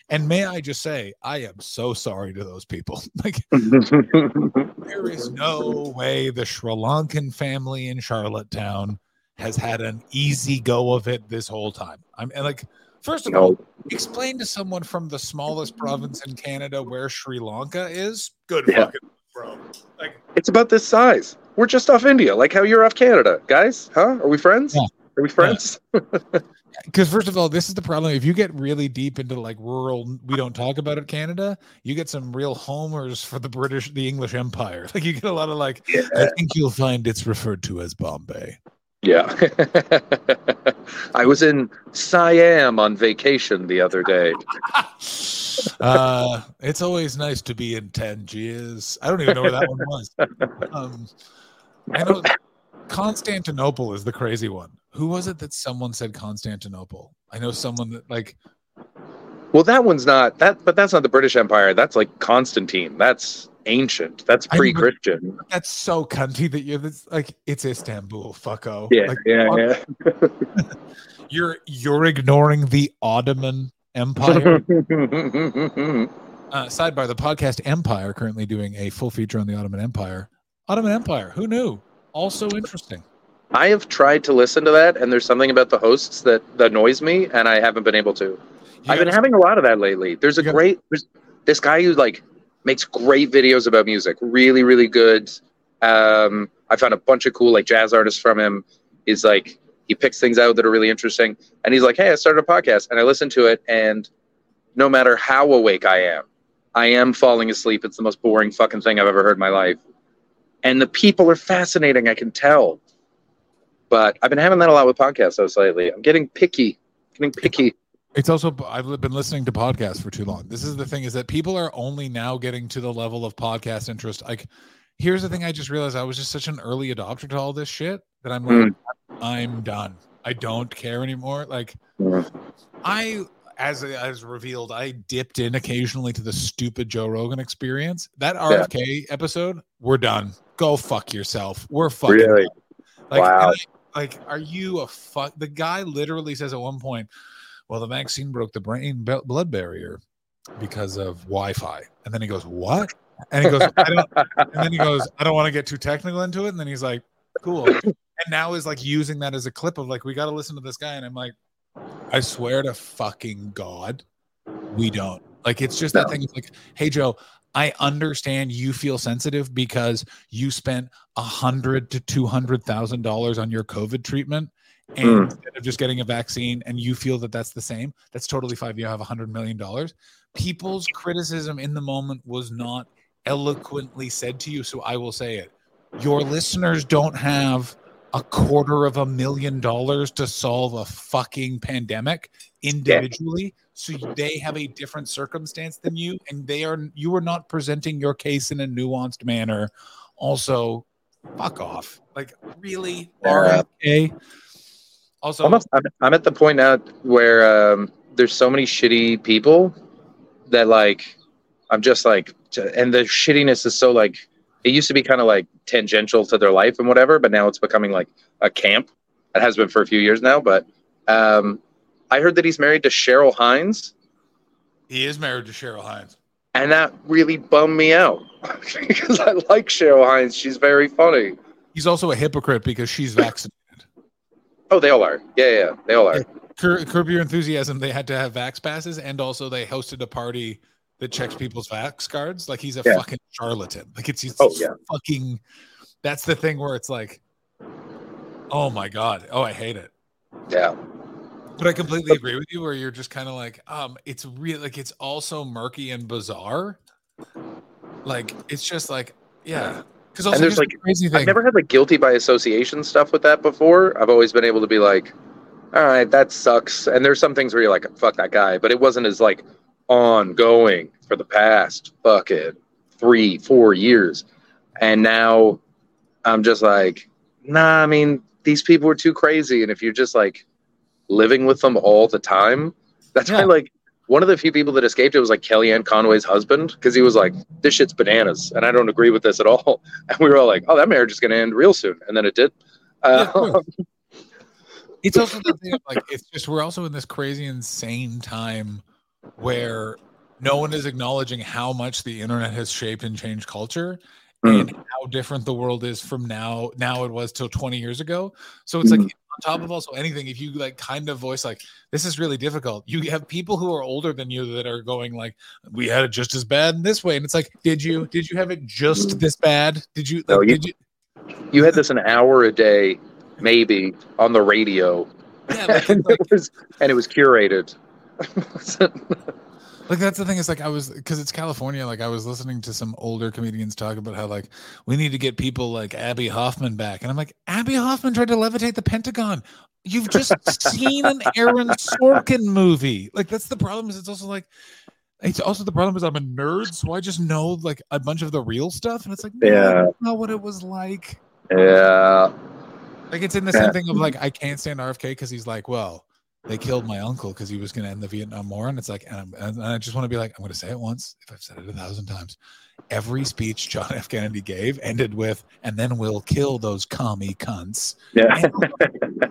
Speaker 1: And may I just say, I am so sorry to those people. Like there is no way the Sri Lankan family in Charlottetown has had an easy go of it this whole time. I'm and like first of all, explain to someone from the smallest province in Canada where Sri Lanka is. Good
Speaker 2: Yeah.
Speaker 1: fucking bro. Like
Speaker 2: It's about this size. We're just off India, like how you're off Canada, guys. Huh? Are we friends?
Speaker 1: Yeah.
Speaker 2: Are we friends?
Speaker 1: because first of all this is the problem if you get really deep into like rural we don't talk about it canada you get some real homers for the british the english empire like you get a lot of like
Speaker 2: Yeah.
Speaker 1: i think you'll find it's referred to as bombay
Speaker 2: Yeah. I was in Siam on vacation the other day.
Speaker 1: uh, it's always nice to be in Tangiers. I don't even know where that one was. Um, I know Constantinople is the crazy one. Who was it that someone said Constantinople? I know someone that like.
Speaker 2: Well, that one's not that, but that's not the British Empire. That's like Constantine. That's ancient. That's pre-Christian.
Speaker 1: That's so cunty that you're this, like it's Istanbul, fucko.
Speaker 2: Yeah,
Speaker 1: like,
Speaker 2: yeah, yeah.
Speaker 1: you're you're ignoring the Ottoman Empire. uh, sidebar: the podcast Empire currently doing a full feature on the Ottoman Empire. Ottoman Empire. Who knew? Also interesting.
Speaker 2: I have tried to listen to that, and there's something about the hosts that, that annoys me, and I haven't been able to.
Speaker 1: You
Speaker 2: I've been having a lot of that lately. There's a great there's this guy who like makes great videos about music, really, really good. Um, I found a bunch of cool like jazz artists from him. He's like he picks things out that are really interesting, and he's like, "Hey, I started a podcast," and I listened to it, and no matter how awake I am, I am falling asleep. It's the most boring fucking thing I've ever heard in my life, and the people are fascinating. I can tell, but I've been having that a lot with podcasts though lately. I'm getting picky, getting picky.
Speaker 1: It's also I've been listening to podcasts for too long. This is the thing is that people are only now getting to the level of podcast interest. Like, here's the thing: I just realized I was just such an early adopter to all this shit that I'm like, I'm done. I don't care anymore. Like,
Speaker 2: Mm.
Speaker 1: I as as revealed, I dipped in occasionally to the stupid Joe Rogan experience. That RFK episode, we're done. Go fuck yourself. We're fucking
Speaker 2: Really?
Speaker 1: done. Like,
Speaker 2: Wow.
Speaker 1: I- like, are you a fuck? The guy literally says at one point, "Well, the vaccine broke the brain blood barrier because of Wi-Fi," and then he goes, "What?" And he goes, I don't, and then he goes, "I don't want to get too technical into it," and then he's like, "Cool." And now is like using that as a clip of like, we got to listen to this guy, and I'm like, I swear to fucking God, we don't. Like it's just that thing. It's like, hey Joe, I understand you feel sensitive because you spent a hundred to two hundred thousand dollars on your COVID treatment, and
Speaker 2: Mm.
Speaker 1: instead of just getting a vaccine, and you feel that that's the same. That's totally fine. You have a hundred million dollars. People's criticism in the moment was not eloquently said to you, so I will say it. Your listeners don't have a quarter of a million dollars to solve a fucking pandemic individually so they have a different circumstance than you and they are you are not presenting your case in a nuanced manner also fuck off like really
Speaker 2: Yeah.
Speaker 1: Also
Speaker 2: Almost, I'm, I'm at the point now where um, there's so many shitty people that like I'm just like, and the shittiness is so like it used to be kind of like tangential to their life and whatever, but now it's becoming like a camp. It has been for a few years now, but um, I heard that he's married to Cheryl Hines,
Speaker 1: he is married to Cheryl Hines
Speaker 2: and that really bummed me out because I like Cheryl Hines. She's very funny.
Speaker 1: he's also a hypocrite because she's vaccinated
Speaker 2: Oh, they all are. Yeah, yeah, they all are.
Speaker 1: Cur- Curb Your Enthusiasm, they had to have vax passes, and also they hosted a party that checks people's vax cards. Like he's a
Speaker 2: Yeah.
Speaker 1: fucking charlatan. Like it's, it's
Speaker 2: Oh, yeah.
Speaker 1: fucking. That's the thing where it's like, oh my god, oh I hate it.
Speaker 2: Yeah.
Speaker 1: But I completely agree with you. Where you're just kind of like, um, it's real. Like it's also murky and bizarre. Like it's just like, yeah. Because also
Speaker 2: there's,
Speaker 1: here's the
Speaker 2: like-
Speaker 1: crazy thing.
Speaker 2: I've never had like guilty by association stuff with that before. I've always been able to be like, all right, that sucks. And there's some things where you're like, fuck that guy, but it wasn't as like ongoing for the past fucking three, four years. And now I'm just like, nah, I mean, these people are too crazy. And if you're just like living with them all the time, that's why
Speaker 1: Yeah.
Speaker 2: like one of the few people that escaped it was like Kellyanne Conway's husband because he was like, this shit's bananas. And I don't agree with this at all. And we were all like, oh, that marriage is going to end real soon. And then it did. Uh,
Speaker 1: it's also the thing of, like it's just we're also in this crazy insane time where no one is acknowledging how much the internet has shaped and changed culture
Speaker 2: Mm.
Speaker 1: and how different the world is from now now it was till 20 years ago so it's like
Speaker 2: Mm.
Speaker 1: On top of also anything if you like kind of voice like this is really difficult you have people who are older than you that are going like we had it just as bad in this way and it's like did you did you have it just this bad did you like,
Speaker 2: No, you-
Speaker 1: did you
Speaker 2: you had this an hour a day, maybe, on the radio.
Speaker 1: yeah like,
Speaker 2: and, it was, and it was curated.
Speaker 1: Like that's the thing is like I was because it's California. Like I was listening to some older comedians talk about how like we need to get people like Abbie Hoffman back, and I'm like Abbie Hoffman tried to levitate the Pentagon. You've just seen an Aaron Sorkin movie. Like that's the problem. Is it's also like it's also the problem is I'm a nerd, so I just know like a bunch of the real stuff, and it's like
Speaker 2: Yeah.
Speaker 1: know what it was like.
Speaker 2: Yeah.
Speaker 1: Like it's in the same thing of like I can't stand RFK because he's like, well, they killed my uncle because he was going to end the Vietnam War, and it's like, and, I'm, and I just want to be like, I'm going to say it once if I've said it a thousand times. Every speech John F. Kennedy gave ended with, and then we'll kill those commie cunts.
Speaker 2: Yeah.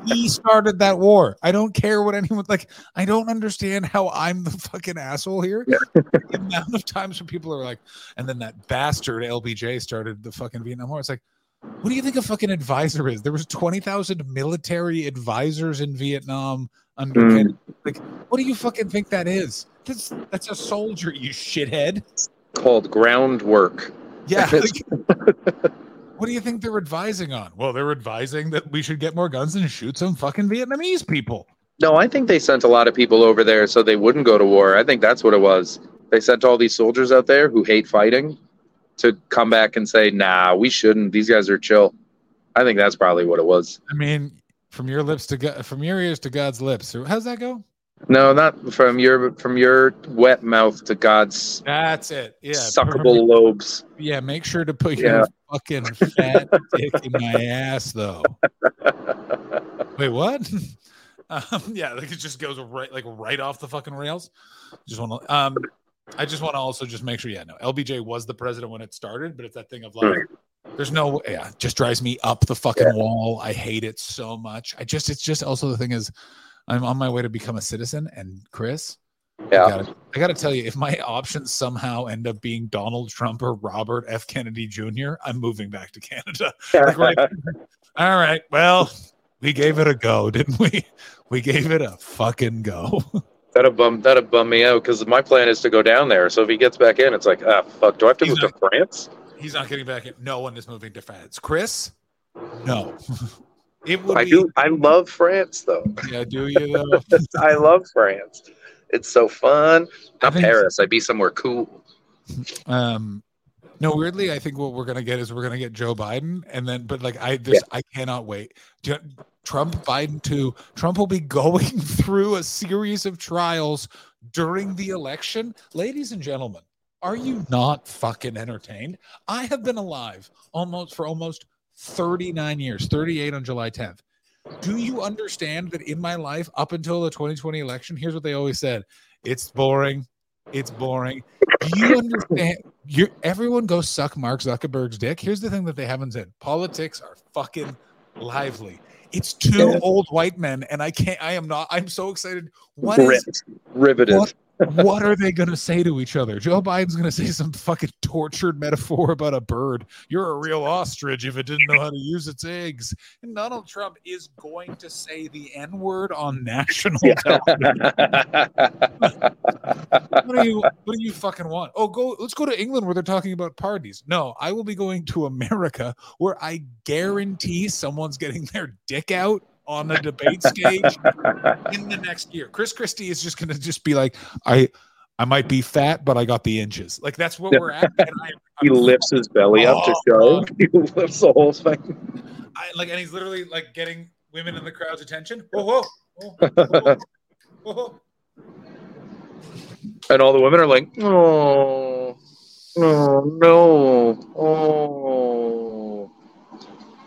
Speaker 1: He started that war. I don't care what anyone like. I don't understand how I'm the fucking asshole here. the amount of times when people are like, and then that bastard LBJ started the fucking Vietnam War. It's like, what do you think a fucking advisor is? There was twenty thousand military advisors in Vietnam under
Speaker 2: Mm.
Speaker 1: Like, what do you fucking think that is? That's that's a soldier, you shithead.
Speaker 2: Called groundwork.
Speaker 1: Yeah. like, what do you think they're advising on? Well, they're advising that we should get more guns and shoot some fucking Vietnamese people.
Speaker 2: No, I think they sent a lot of people over there so they wouldn't go to war. I think that's what it was. They sent all these soldiers out there who hate fighting to come back and say, "Nah, we shouldn't. These guys are chill." I think that's probably what it was.
Speaker 1: I mean, from your lips to God, from your ears to God's lips. How's that go?
Speaker 2: No, not from your from your wet mouth to God's
Speaker 1: That's it. Yeah.
Speaker 2: suckable lobes.
Speaker 1: Yeah. Make sure to put
Speaker 2: Yeah.
Speaker 1: your fucking fat dick in my ass, though. Wait, what? Um, yeah, like it just goes right, like right off the fucking rails. Just want to, um, I just want to also just make sure. Yeah, no, LBJ was the president when it started, but it's that thing of like, there's no, yeah, just drives me up the fucking
Speaker 2: Yeah.
Speaker 1: wall. I hate it so much. I just, it's just also the thing is, I'm on my way to become a citizen, and Chris,
Speaker 2: Yeah.
Speaker 1: I gotta, I gotta tell you, if my options somehow end up being Donald Trump or Robert F. Kennedy Jr., I'm moving back to Canada. Like, right- All right, well, we gave it a go, didn't we? We gave it a fucking go.
Speaker 2: That'd bum that'd bum me out because my plan is to go down there. So if he gets back in, it's like, ah, fuck. Do I have to
Speaker 1: He's
Speaker 2: move to France?
Speaker 1: He's not getting back in. No one is moving to France. Chris, no. It would
Speaker 2: I
Speaker 1: be.
Speaker 2: do. I love France though.
Speaker 1: Yeah, do you though?
Speaker 2: I love France. It's so fun. Not Paris. I'd be somewhere cool.
Speaker 1: Um, no, weirdly, I think what we're gonna get is we're gonna get Joe Biden, and then, but like I, this, I cannot wait. Trump, Biden too. Trump will be going through a series of trials during the election, ladies and gentlemen. Are you not fucking entertained? I have been alive almost for almost 39 years, 38 on July 10th. Do you understand that in my life up until the 2020 election, here's what they always said it's boring, it's boring. Do you understand? You're, everyone go suck Mark Zuckerberg's dick. Here's the thing that they haven't said politics are fucking lively. It's two old white men, and I can't, I am not, I'm so excited. What is
Speaker 2: Ripped. Riveted.
Speaker 1: What? What are they going to say to each other? Joe Biden's going to say some fucking tortured metaphor about a bird. You're a real ostrich if it didn't know how to use its eggs. And Donald Trump is going to say the N word on national television. What do you what do you fucking want? Oh, go let's go to England where they're talking about parties. No, I will be going to America where I guarantee someone's getting their dick out on the debate stage in the next year. Chris Christie is just going to just be like, I, I might be fat, but I got the inches. Like that's what we're at. And I,
Speaker 2: he lifts his belly up to
Speaker 1: Oh,
Speaker 2: show. He lifts the whole thing.
Speaker 1: I like, and he's literally like getting women in the crowd's attention. Whoa, whoa, whoa, whoa.
Speaker 2: And all the women are like, oh, no, no, oh.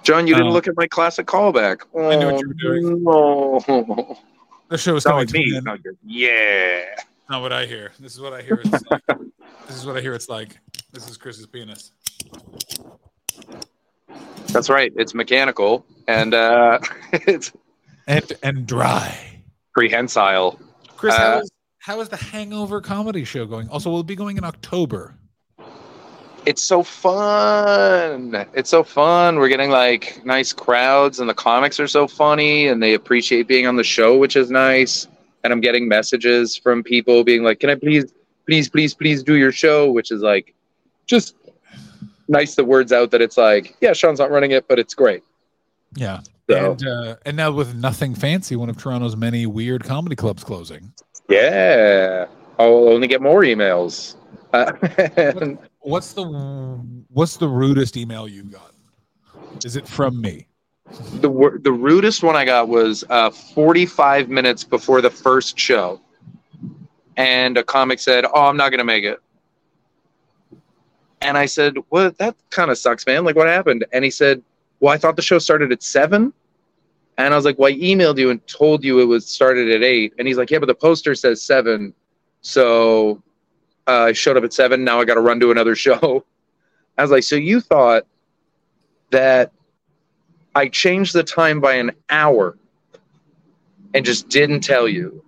Speaker 2: John, you didn't
Speaker 1: Uh,
Speaker 2: look at my classic callback. Oh,
Speaker 1: I knew what you were doing.
Speaker 2: No.
Speaker 1: The show is
Speaker 2: Sound
Speaker 1: coming to
Speaker 2: me.
Speaker 1: an end.
Speaker 2: Sound like, Yeah.
Speaker 1: Not what I hear. This is what I hear. It's like. this is what I hear. It's like. This is Chris's penis.
Speaker 2: That's right. It's mechanical and uh, it's
Speaker 1: And and dry.
Speaker 2: prehensile.
Speaker 1: Chris,
Speaker 2: Uh,
Speaker 1: is how is the Hangover comedy show going? Also, we'll be going in October.
Speaker 2: It's so fun. It's so fun. We're getting like nice crowds, and the comics are so funny, and they appreciate being on the show, which is nice. And I'm getting messages from people being like, "Can I please, please, please, please do your show?" Which is like, just nice. The words out that it's like, yeah, Sean's not running it, but it's great.
Speaker 1: Yeah.
Speaker 2: So
Speaker 1: And uh, and now with nothing fancy, one of Toronto's many weird comedy clubs closing.
Speaker 2: yeah, I'll only get more emails. Uh, and
Speaker 1: What's the what's the rudest email you got? Is it from me?
Speaker 2: the the rudest one I got was uh, 45 minutes before the first show, and a comic said, "Oh, I'm not gonna make it." And I said, "Well, That kind of sucks, man. Like, what happened?" And he said, "Well, I thought the show started at 7. And I was like, "Well, I emailed you and told you it was started at 8. And he's like, "Yeah, but the poster says 7. So uh, I showed up at 7. Now I got to run to another show." I was like, "So you thought that I changed the time by an hour and just didn't tell you?"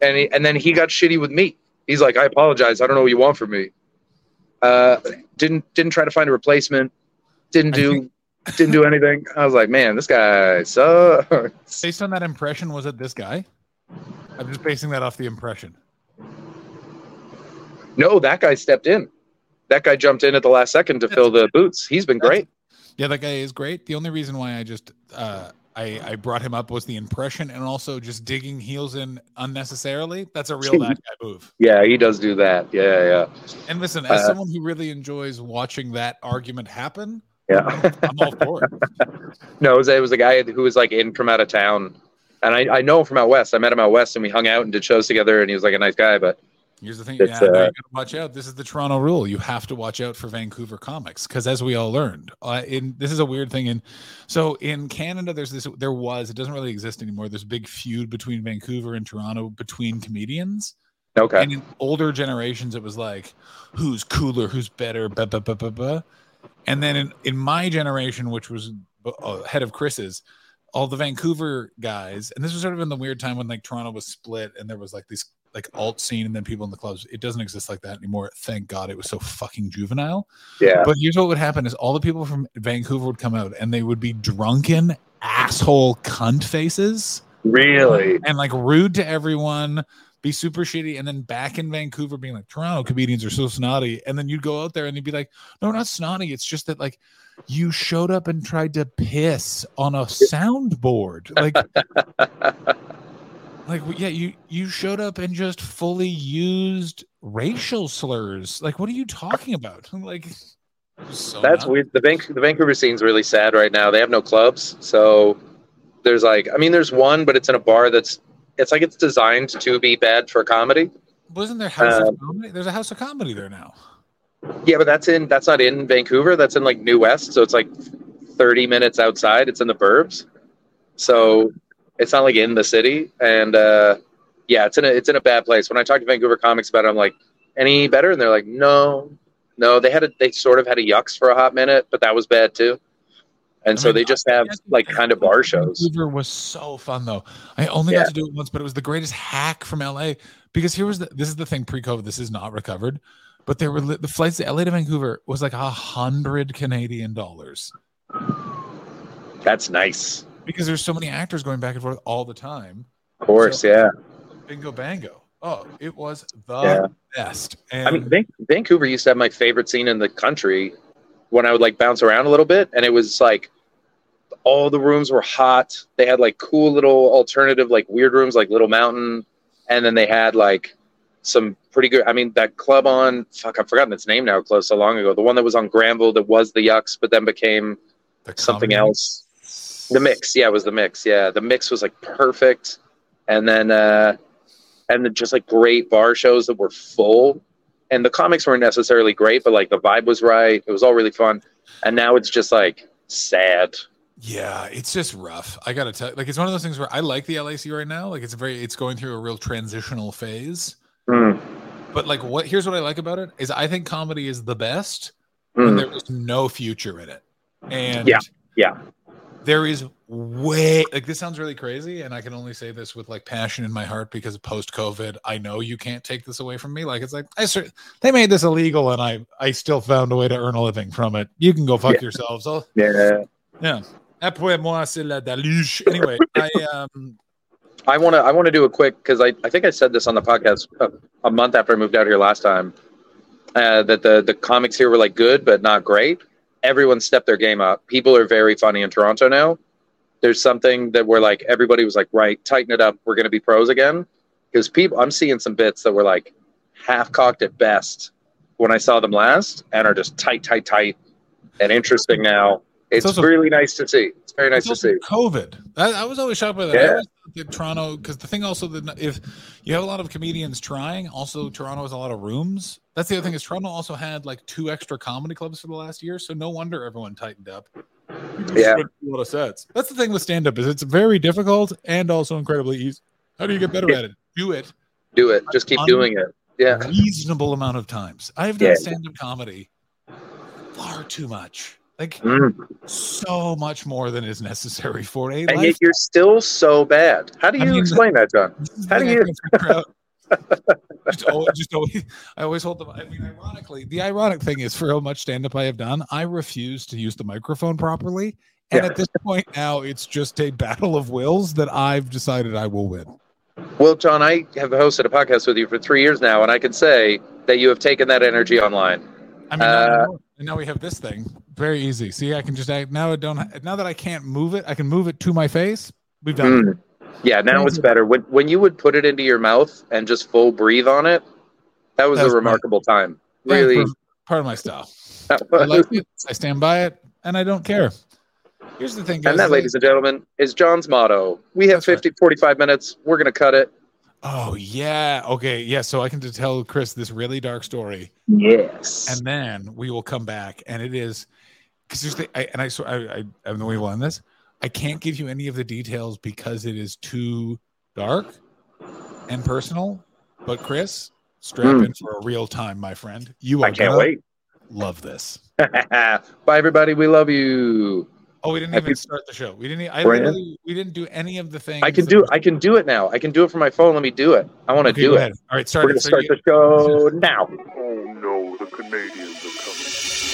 Speaker 2: And he, and then he got shitty with me. He's like, "I apologize. I don't know what you want from me." Uh, didn't didn't try to find a replacement. Didn't do didn't do anything. I was like, man, this guy sucks.
Speaker 1: Based on that impression, was it this guy? I'm just basing that off the impression.
Speaker 2: No, that guy stepped in. That guy jumped in at the last second to fill the boots. He's been great.
Speaker 1: Yeah, that guy is great. The only reason why I just uh, I I brought him up was the impression, and also just digging heels in unnecessarily. That's a real that guy move.
Speaker 2: Yeah, he does do that. Yeah, yeah,
Speaker 1: And listen, as
Speaker 2: Uh,
Speaker 1: someone who really enjoys watching that argument happen,
Speaker 2: yeah.
Speaker 1: I'm all for it.
Speaker 2: no, it was, it was a guy who was like in from out of town, and I, I know him from out west. I met him out west, and we hung out and did shows together. And he was like a nice guy, but
Speaker 1: Here's the thing, yeah, no, you
Speaker 2: uh,
Speaker 1: gotta watch out. This is the Toronto rule. You have to watch out for Vancouver comics because, as we all learned, uh, in this is a weird thing. In so in Canada, there's this. There was. It doesn't really exist anymore. There's a big feud between Vancouver and Toronto between comedians.
Speaker 2: okay,
Speaker 1: And in older generations, it was like, who's cooler, who's better, blah, blah, blah, blah, blah. And then in, in my generation, which was uh, ahead of Chris's, all the Vancouver guys, and this was sort of in the weird time when like Toronto was split and there was like this like alt scene and then people in the clubs. It doesn't exist like that anymore. Thank God it was so fucking juvenile.
Speaker 2: yeah,
Speaker 1: But here's what would happen is all the people from Vancouver would come out and they would be drunken asshole cunt faces
Speaker 2: really,
Speaker 1: and like rude to everyone, be super shitty, and then back in Vancouver being like Toronto comedians are so snotty, and then you'd go out there and you'd be like, no, not snotty. It's just that like you showed up and tried to piss on a soundboard, like. Like yeah, you you showed up and just fully used racial slurs. Like, what are you talking about? Like, so
Speaker 2: that's weird. The Van- the Vancouver scene's really sad right now. They have no clubs, so there's like, I mean, there's one, but it's in a bar that's, it's like it's designed to be bad for comedy.
Speaker 1: Wasn't there House
Speaker 2: Um,
Speaker 1: of Comedy? There's a House of Comedy there now.
Speaker 2: Yeah, but that's in that's not in Vancouver. That's in like New West, so it's like thirty minutes outside. It's in the burbs, so it's not like in the city. And uh, yeah, it's in a it's in a bad place. When I talked to Vancouver comics about it, I'm like, any better? And they're like, no, no. They had a they sort of had a yucks for a hot minute, but that was bad too. And so they just have like kind of bar shows.
Speaker 1: Vancouver was so fun though. I only
Speaker 2: Yeah.
Speaker 1: got to do it once, but it was the greatest hack from LA because here was the this is the thing pre-COVID. This is not recovered, but there were li- the flights to LA to Vancouver was like a hundred Canadian dollars
Speaker 2: That's nice.
Speaker 1: Because there's so many actors going back and forth all the time.
Speaker 2: Of course, yeah.
Speaker 1: Bingo bango. Oh, it was the
Speaker 2: Yeah.
Speaker 1: best. And
Speaker 2: I mean, Van- Vancouver used to have my favorite scene in the country when I would like bounce around a little bit, and it was like all the rooms were hot. They had like cool little alternative, like weird rooms, like Little Mountain, and then they had like some pretty good. I mean, that club on fuck, I've forgotten its name now. Close so long ago. The one that was on Granville that was the Yucks, but then became
Speaker 1: the
Speaker 2: something else. The mix, yeah, it was the mix. Yeah, the mix was like perfect, and then uh, and then just like great bar shows that were full, and the comics weren't necessarily great, but like the vibe was right. It was all really fun, and now it's just like sad.
Speaker 1: Yeah, it's just rough. I gotta tell like it's one of those things where I like the LAC right now. Like it's very it's going through a real transitional phase.
Speaker 2: Mm,
Speaker 1: But like what here's what I like about it is I think comedy is the best when
Speaker 2: mm.
Speaker 1: there is no future in it. And
Speaker 2: Yeah, yeah.
Speaker 1: There is way like this sounds really crazy, and I can only say this with like passion in my heart because post COVID, I know you can't take this away from me. Like it's like I cer- they made this illegal, and I I still found a way to earn a living from it. You can go fuck
Speaker 2: Yeah.
Speaker 1: yourselves. I'll,
Speaker 2: Yeah,
Speaker 1: yeah. Après moi, c'est la deluge. Anyway, I um
Speaker 2: I want to. I want to do a quick because I, I think I said this on the podcast a, a month after I moved out here last time. Uh, that the the comics here were like good but not great. Everyone stepped their game up. People are very funny in Toronto now. There's something that we're like everybody was like right, tighten it up. We're going to be pros again. because people I'm seeing some bits that were like half cocked at best when I saw them last, and are just tight, tight, tight, and interesting now. It's,
Speaker 1: also-
Speaker 2: really nice to see. It's very nice
Speaker 1: It's
Speaker 2: to see.
Speaker 1: COVID. I, I was always shocked by that. I
Speaker 2: Yeah.
Speaker 1: always thought Toronto, because the thing also that if you have a lot of comedians trying, also Toronto has a lot of rooms. That's the other thing is Toronto also had like two extra comedy clubs for the last year, so no wonder everyone tightened up.
Speaker 2: Yeah.
Speaker 1: a lot of sets. That's the thing with stand up is it's very difficult and also incredibly easy. How do you get better at it? Do it
Speaker 2: Do it. Just keep doing it. Yeah.
Speaker 1: reasonable amount of times. I've done
Speaker 2: Yeah.
Speaker 1: stand up comedy far too much. Like
Speaker 2: Mm.
Speaker 1: so much more than is necessary for a
Speaker 2: And yet you're still so bad. How do
Speaker 1: I
Speaker 2: you
Speaker 1: mean,
Speaker 2: explain that, John? How do you-
Speaker 1: can't figure out. just, always, just always, I always hold them. I mean, ironically, the ironic thing is for how much stand up I have done, I refuse to use the microphone properly. And
Speaker 2: Yeah.
Speaker 1: at this point now, it's just a battle of wills that I've decided I will win.
Speaker 2: Well, John, I have hosted a podcast with you for three years now, and I can say that you have taken that energy online.
Speaker 1: I mean,
Speaker 2: Uh,
Speaker 1: and now we have this thing. Very easy. See, I can just act now. I don't. Now that I can't move it, I can move it to my face. We've done it.
Speaker 2: Mm. Yeah, now it's better. When when you would put it into your mouth and just full breathe on it, that was
Speaker 1: That was
Speaker 2: a remarkable time. Really,
Speaker 1: part of my style. I like it. I stand by it, and I don't care. Here's the thing, guys.
Speaker 2: and that, ladies and gentlemen, is John's motto. We have
Speaker 1: That's right.
Speaker 2: 50, 45 minutes. We're going to cut it.
Speaker 1: Oh yeah. Okay. Yeah. So I can just tell Chris this really dark story,
Speaker 2: Yes.
Speaker 1: and then we will come back, and it is because there's the I, and I swear I, I I'm the way on this. I can't give you any of the details because it is too dark and personal. But Chris, strap
Speaker 2: Hmm.
Speaker 1: in for a real time, my friend. You are
Speaker 2: I can't
Speaker 1: gonna
Speaker 2: wait.
Speaker 1: Love this.
Speaker 2: Bye, everybody. We love you.
Speaker 1: Oh, we didn't
Speaker 2: Happy-
Speaker 1: even start the show. We didn't. I
Speaker 2: Brand?
Speaker 1: literally, we didn't do any of the things.
Speaker 2: I can do. I can do it now. I can do it from my phone. Let me do it. I want to
Speaker 1: Okay,
Speaker 2: do it.
Speaker 1: ahead. All right, start
Speaker 2: We're going to
Speaker 1: So
Speaker 2: start
Speaker 1: you-
Speaker 2: the show now.
Speaker 3: Oh no, the Canadians are coming.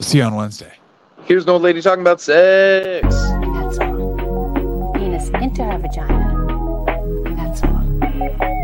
Speaker 1: See you on Wednesday.
Speaker 2: Here's an old lady talking about sex.
Speaker 4: That's all. Penis into her vagina. That's all.